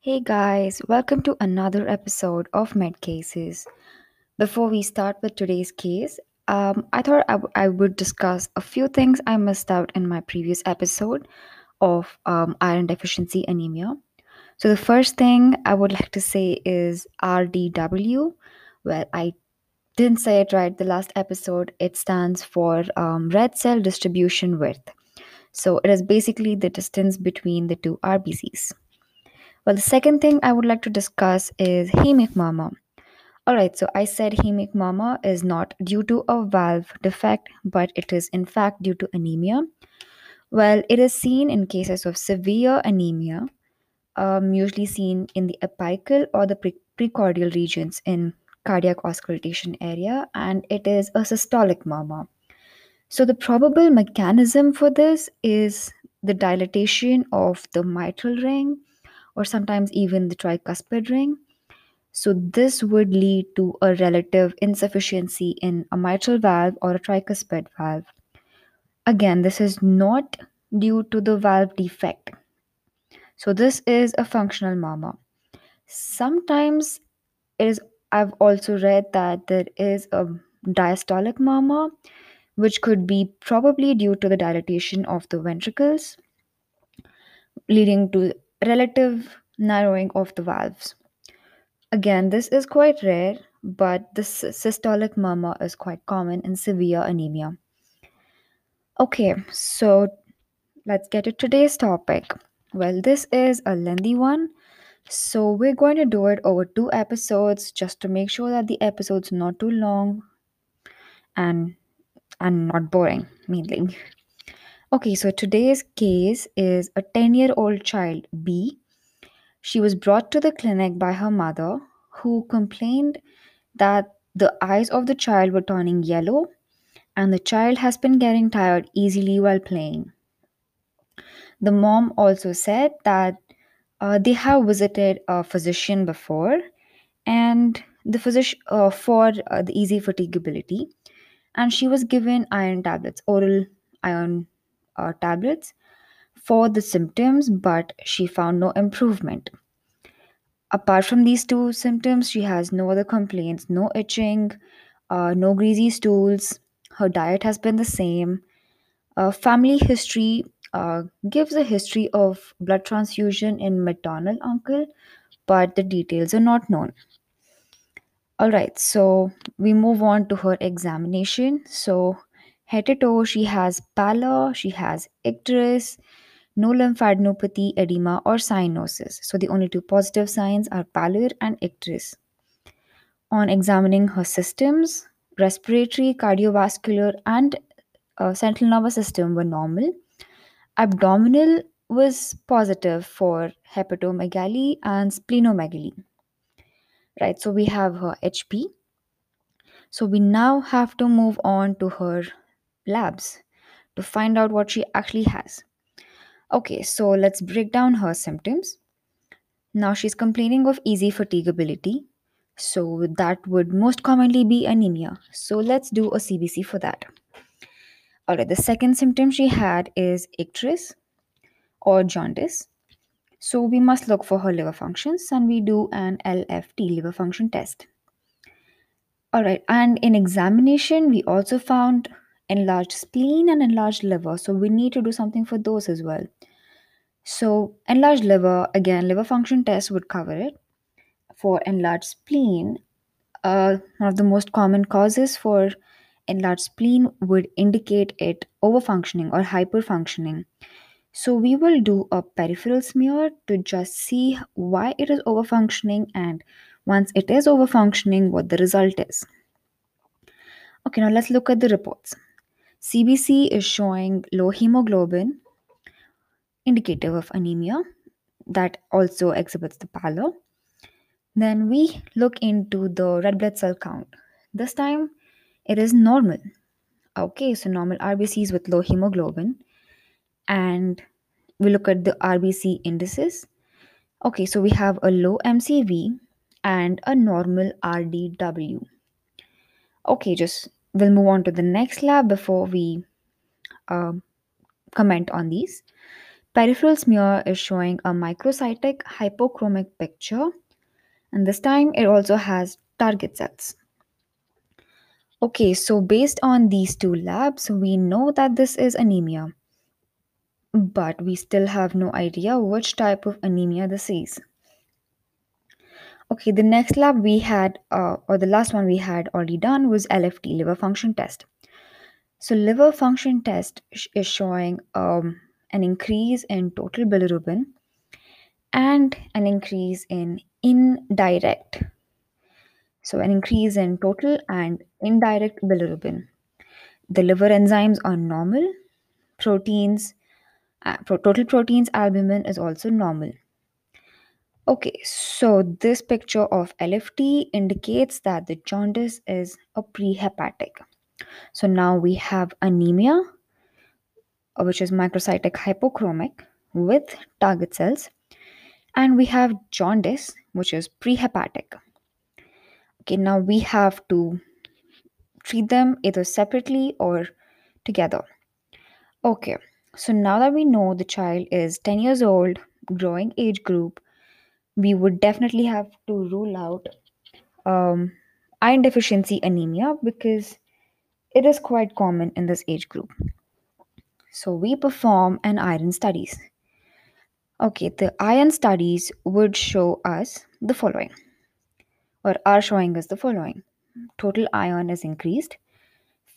Hey guys, welcome to another episode of Med Cases. Before we start with today's case, um, I thought I, w- I would discuss a few things I missed out in my previous episode of um, iron deficiency anemia. So, the first thing I would like to say is RDW. Well, I didn't say it right the last episode. It stands for um, red cell distribution width. So, it is basically the distance between the two RBCs. Well, the second thing I would like to discuss is hemic murmur. Alright, so I said hemic murmur is not due to a valve defect, but it is in fact due to anemia. Well, it is seen in cases of severe anemia, um, usually seen in the apical or the pre- precordial regions in cardiac auscultation area, and it is a systolic murmur. So the probable mechanism for this is the dilatation of the mitral ring or sometimes even the tricuspid ring. So, this would lead to a relative insufficiency in a mitral valve or a tricuspid valve. Again, this is not due to the valve defect. So, this is a functional murmur. Sometimes it is, I've also read that there is a diastolic murmur, which could be probably due to the dilatation of the ventricles, leading to relative narrowing of the valves. Again, this is quite rare, but the systolic murmur is quite common in severe anemia. Okay, so let's get to today's topic. Well, this is a lengthy one, so we're going to do it over two episodes just to make sure that the episode's not too long and and not boring, mainly. Okay, so today's case is a 10 year old child, B. She was brought to the clinic by her mother, who complained that the eyes of the child were turning yellow and the child has been getting tired easily while playing. The mom also said that uh, they have visited a physician before and the physician uh, for uh, the easy fatigability and she was given iron tablets oral iron uh, tablets for the symptoms but she found no improvement. Apart from these two symptoms she has no other complaints no itching uh, no greasy stools. Her diet has been the same. Uh, family history uh, gives a history of blood transfusion in maternal uncle but the details are not known. All right so we move on to her examination. So head to toe she has pallor she has icterus no lymphadenopathy edema or cyanosis so the only two positive signs are pallor and icterus on examining her systems, respiratory, cardiovascular, and uh, central nervous system were normal. Abdominal was positive for hepatomegaly and splenomegaly. Right, so we have her HP. So we now have to move on to her labs to find out what she actually has. Okay, so let's break down her symptoms. Now she's complaining of easy fatigability, So that would most commonly be anemia. So let's do a CBC for that. Alright, the second symptom she had is icterus or jaundice. So we must look for her liver functions and we do an LFT liver function test. Alright, and in examination, we also found enlarged spleen and enlarged liver. So we need to do something for those as well. So enlarged liver, again, liver function test would cover it. For enlarged spleen, uh, one of the most common causes for enlarged spleen would indicate it overfunctioning or hyperfunctioning. So we will do a peripheral smear to just see why it is overfunctioning and once it is overfunctioning, what the result is. Okay, now let's look at the reports. CBC is showing low hemoglobin, indicative of anemia, that also exhibits the pallor. Then we look into the red blood cell count. This time it is normal. Okay, so normal RBCs with low hemoglobin. And we look at the RBC indices. Okay, so we have a low MCV and a normal RDW. Okay, just we'll move on to the next lab before we uh, comment on these. Peripheral smear is showing a microcytic hypochromic picture, and this time it also has target cells. Okay, so based on these two labs, we know that this is anemia, but we still have no idea which type of anemia this is. Okay, the next lab we had, uh, or the last one we had already done was LFT, liver function test. So, liver function test sh- is showing um, an increase in total bilirubin and an increase in indirect. So, an increase in total and indirect bilirubin. The liver enzymes are normal. Proteins, uh, pro- total proteins albumin is also normal. Okay, so this picture of LFT indicates that the jaundice is a prehepatic. So now we have anemia, uh, which is microcytic hypochromic with target cells, and we have jaundice, which is prehepatic. Okay, now we have to treat them either separately or together. Okay, so now that we know the child is 10 years old, growing age group, we would definitely have to rule out um, iron deficiency anemia because it is quite common in this age group. So we perform an iron studies. Okay, the iron studies would show us the following, or are showing us the following. Total iron is increased,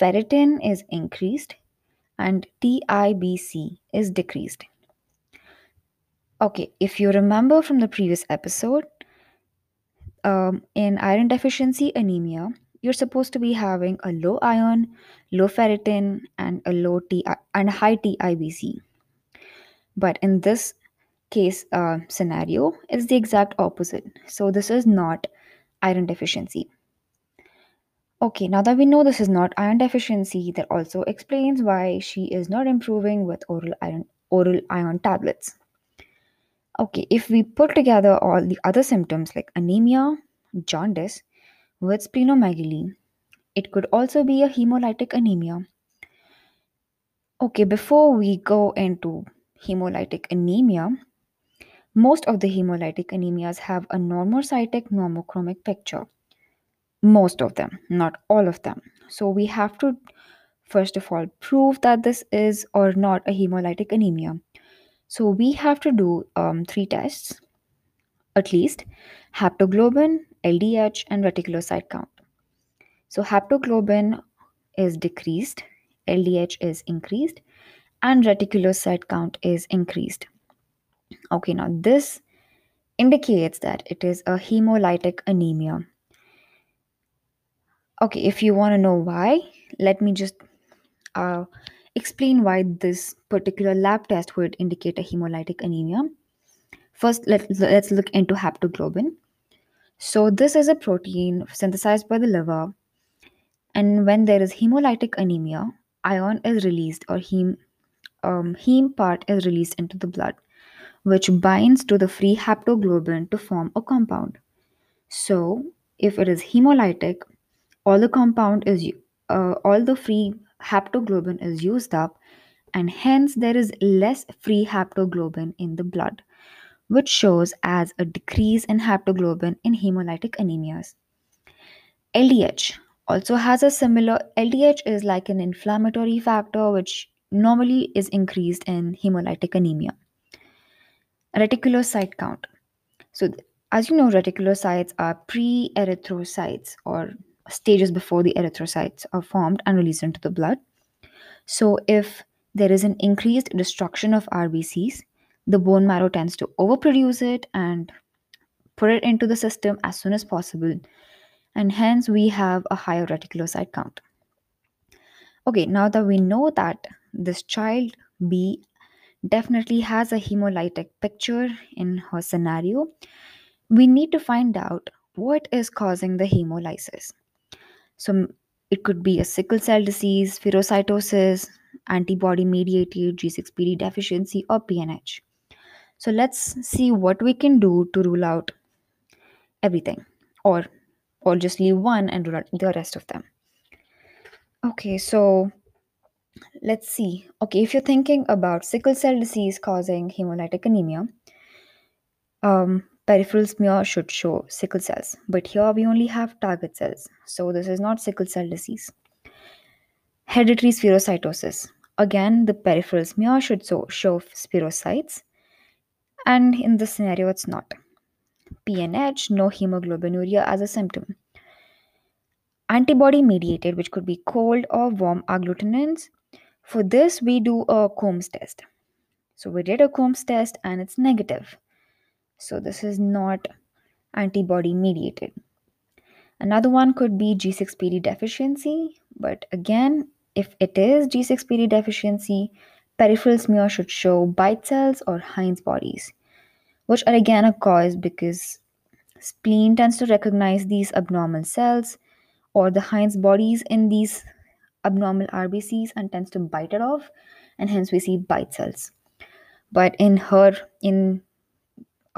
ferritin is increased, and TIBC is decreased. Okay, if you remember from the previous episode, um, in iron deficiency anemia, you're supposed to be having a low iron, low ferritin, and a low T and high TIBC. But in this case uh, scenario, it's the exact opposite. So this is not iron deficiency. Okay, now that we know this is not iron deficiency, that also explains why she is not improving with oral iron oral iron tablets. Okay, if we put together all the other symptoms like anemia, jaundice, with splenomegaly, it could also be a hemolytic anemia. Okay, before we go into hemolytic anemia, most of the hemolytic anemias have a normocytic normochromic picture. Most of them, not all of them. So we have to first of all prove that this is or not a hemolytic anemia. So we have to do um, three tests at least haptoglobin, LDH, and reticulocyte count. So haptoglobin is decreased, LDH is increased, and reticulocyte count is increased. Okay, now this indicates that it is a hemolytic anemia. Okay, if you want to know why, let me just uh, explain why this particular lab test would indicate a hemolytic anemia. First, let, let's look into haptoglobin. So, this is a protein synthesized by the liver, and when there is hemolytic anemia, iron is released or heme, um, heme part is released into the blood, which binds to the free haptoglobin to form a compound. So, if it is hemolytic, all the compound is uh, all the free haptoglobin is used up and hence there is less free haptoglobin in the blood which shows as a decrease in haptoglobin in hemolytic anemias. Ldh also has a similar ldh is like an inflammatory factor which normally is increased in hemolytic anemia. Reticulocyte count. So as you know reticulocytes are pre-erythrocytes or stages before the erythrocytes are formed and released into the blood. So, if there is an increased destruction of RBCs, the bone marrow tends to overproduce it and put it into the system as soon as possible. And hence, we have a higher reticulocyte count. Okay, now that we know that this child B definitely has a hemolytic picture in her scenario, we need to find out what is causing the hemolysis. So it could be a sickle cell disease, phagocytosis, antibody mediated G6PD deficiency, or PNH. So let's see what we can do to rule out everything or or just leave one and rule out the rest of them. Okay, so Let's see. Okay, if you're thinking about sickle cell disease causing hemolytic anemia, um, peripheral smear should show sickle cells, but here we only have target cells, so this is not sickle cell disease. Hereditary spherocytosis. Again, the peripheral smear should show, show spherocytes, and in this scenario, it's not. PNH, no hemoglobinuria as a symptom. Antibody mediated, which could be cold or warm agglutinins. For this, we do a Coombs test. So we did a Coombs test and it's negative. So this is not antibody mediated. Another one could be G6PD deficiency, but again, if it is G6PD deficiency, peripheral smear should show Bite cells or Heinz bodies, which are again a cause because spleen tends to recognize these abnormal cells or the Heinz bodies in these abnormal RBCs and tends to bite it off, and hence we see bite cells. But in her, in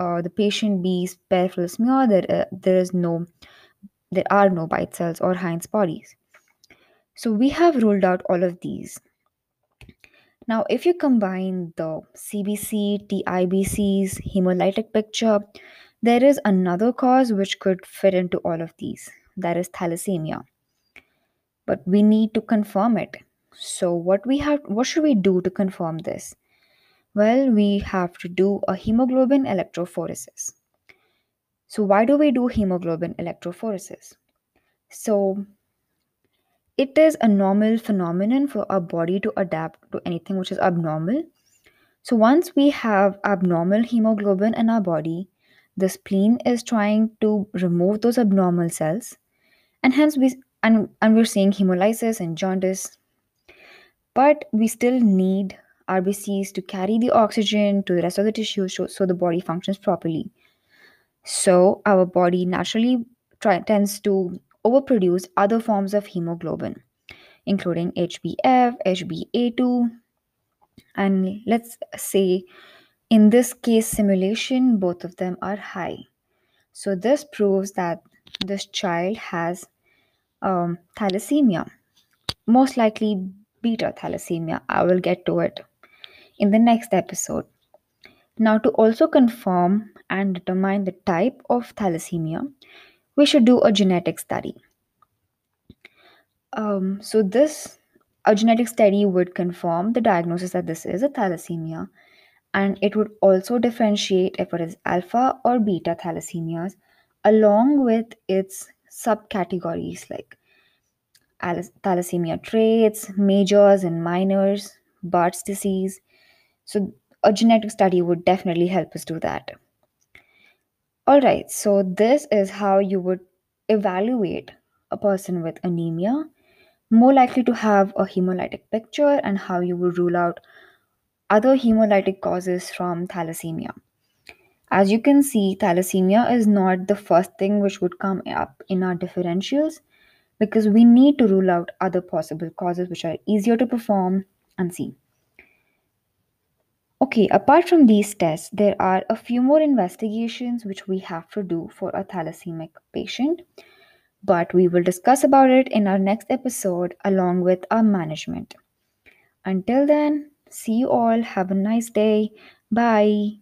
uh, the patient B's peripheral smear, there, uh, there is no, there are no bite cells or Heinz bodies. So we have ruled out all of these. Now, if you combine the CBC, TIBC's hemolytic picture, there is another cause which could fit into all of these. That is thalassemia. But we need to confirm it. So what we have what should we do to confirm this? Well, we have to do a hemoglobin electrophoresis. So why do we do hemoglobin electrophoresis? So it is a normal phenomenon for our body to adapt to anything which is abnormal. So once we have abnormal hemoglobin in our body, the spleen is trying to remove those abnormal cells, and hence we and, and we're seeing hemolysis and jaundice. But we still need RBCs to carry the oxygen to the rest of the tissue so, so the body functions properly. So our body naturally try, tends to overproduce other forms of hemoglobin, including HbF, HbA2, and let's say in this case simulation, both of them are high. So this proves that this child has um, thalassemia, most likely beta thalassemia. I will get to it in the next episode. Now, to also confirm and determine the type of thalassemia, we should do a genetic study. Um, so, this a genetic study would confirm the diagnosis that this is a thalassemia, and it would also differentiate if it is alpha or beta thalassemias, along with its subcategories like thalassemia traits, majors and minors, Bart's disease. So, a genetic study would definitely help us do that. All right, so this is how you would evaluate a person with anemia, more likely to have a hemolytic picture, and how you would rule out other hemolytic causes from thalassemia. As you can see, thalassemia is not the first thing which would come up in our differentials because we need to rule out other possible causes which are easier to perform and see. Okay, apart from these tests, there are a few more investigations which we have to do for a thalassemic patient, but we will discuss about it in our next episode along with our management. Until then, see you all. Have a nice day. Bye.